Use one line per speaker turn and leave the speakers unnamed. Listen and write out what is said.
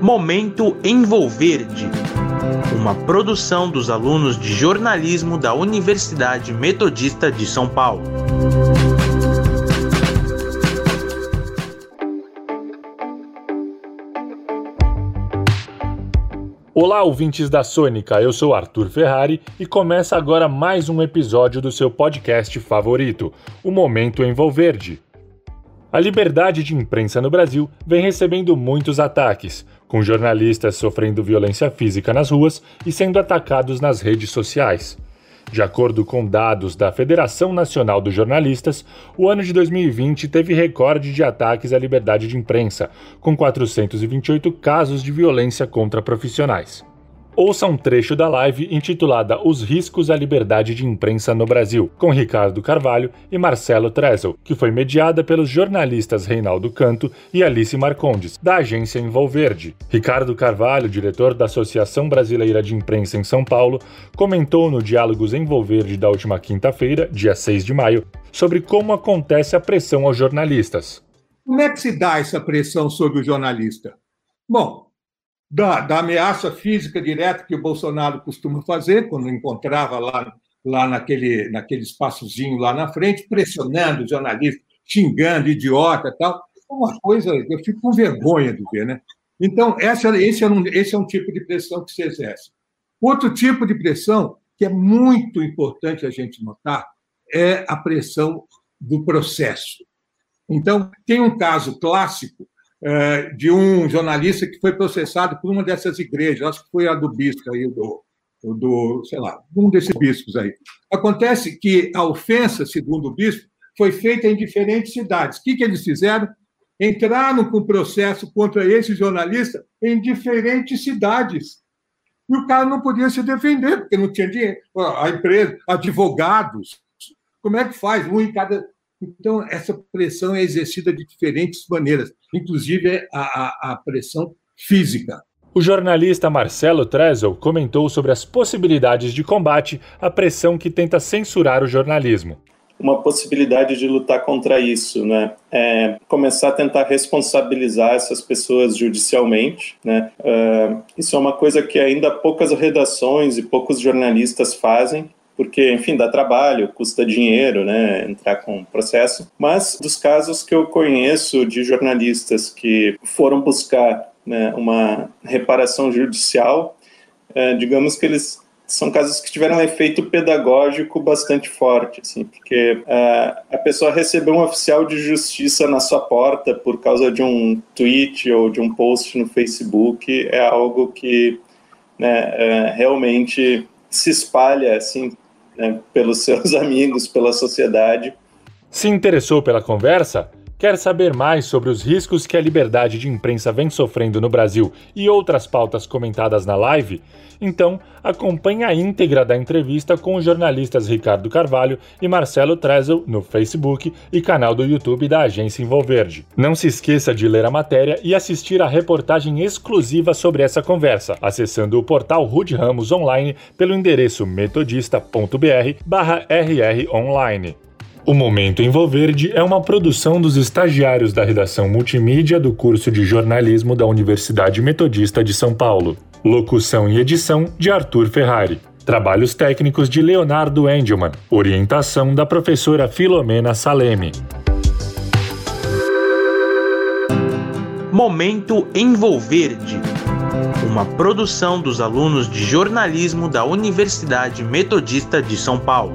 Momento Envolverde, uma produção dos alunos de jornalismo da Universidade Metodista de São Paulo.
Olá, ouvintes da Sônica, eu sou Arthur Ferrari e começa agora mais um episódio do seu podcast favorito, o Momento Envolverde. A liberdade de imprensa no Brasil vem recebendo muitos ataques, com jornalistas sofrendo violência física nas ruas e sendo atacados nas redes sociais. De acordo com dados da Federação Nacional dos Jornalistas, o ano de 2020 teve recorde de ataques à liberdade de imprensa, com 428 casos de violência contra profissionais. Ouça um trecho da live intitulada Os Riscos à Liberdade de Imprensa no Brasil, com Ricardo Carvalho e Marcelo Trezel, que foi mediada pelos jornalistas Reinaldo Canto e Alice Marcondes, da agência Envolverde. Ricardo Carvalho, diretor da Associação Brasileira de Imprensa em São Paulo, comentou no Diálogos Envolverde da última quinta-feira, dia 6 de maio, sobre como acontece a pressão aos jornalistas.
Como é que se dá essa pressão sobre o jornalista? Bom, da, da, ameaça física direta que o Bolsonaro costuma fazer, quando encontrava lá, lá naquele, naquele espaçozinho lá na frente, pressionando os jornalistas, xingando, idiota tal. É uma coisa, eu fico com vergonha de ver, né? Então, essa, esse, é um, esse é um tipo de pressão que se exerce. Outro tipo de pressão, que é muito importante a gente notar, é a pressão do processo. Então, tem um caso clássico de um jornalista que foi processado por uma dessas igrejas, acho que foi a do bispo aí, do, do sei lá, um desses bispos aí. Acontece que a ofensa, segundo o bispo, foi feita em diferentes cidades. O que, que eles fizeram? Entraram com processo contra esse jornalista em diferentes cidades. E o cara não podia se defender, porque não tinha dinheiro. A empresa, advogados, como é que faz? Um em cada então, essa pressão é exercida de diferentes maneiras, inclusive a, a, a pressão física.
O jornalista Marcelo Trezel comentou sobre as possibilidades de combate à pressão que tenta censurar o jornalismo.
Uma possibilidade de lutar contra isso, né, é começar a tentar responsabilizar essas pessoas judicialmente, né. Uh, isso é uma coisa que ainda poucas redações e poucos jornalistas fazem porque, enfim, dá trabalho, custa dinheiro, né, entrar com processo. Mas dos casos que eu conheço de jornalistas que foram buscar né, uma reparação judicial, é, digamos que eles são casos que tiveram um efeito pedagógico bastante forte, assim, porque é, a pessoa recebeu um oficial de justiça na sua porta por causa de um tweet ou de um post no Facebook é algo que né, é, realmente se espalha assim né, pelos seus amigos, pela sociedade.
Se interessou pela conversa? Quer saber mais sobre os riscos que a liberdade de imprensa vem sofrendo no Brasil e outras pautas comentadas na live? Então, acompanhe a íntegra da entrevista com os jornalistas Ricardo Carvalho e Marcelo Trezel no Facebook e canal do YouTube da agência Envolverde. Não se esqueça de ler a matéria e assistir a reportagem exclusiva sobre essa conversa, acessando o portal Rude Ramos Online pelo endereço metodista.br/rronline. O Momento Envolverde é uma produção dos estagiários da redação multimídia do curso de jornalismo da Universidade Metodista de São Paulo. Locução e edição de Arthur Ferrari. Trabalhos técnicos de Leonardo Engelman. Orientação da professora Filomena Saleme.
Momento Envolverde. Uma produção dos alunos de jornalismo da Universidade Metodista de São Paulo.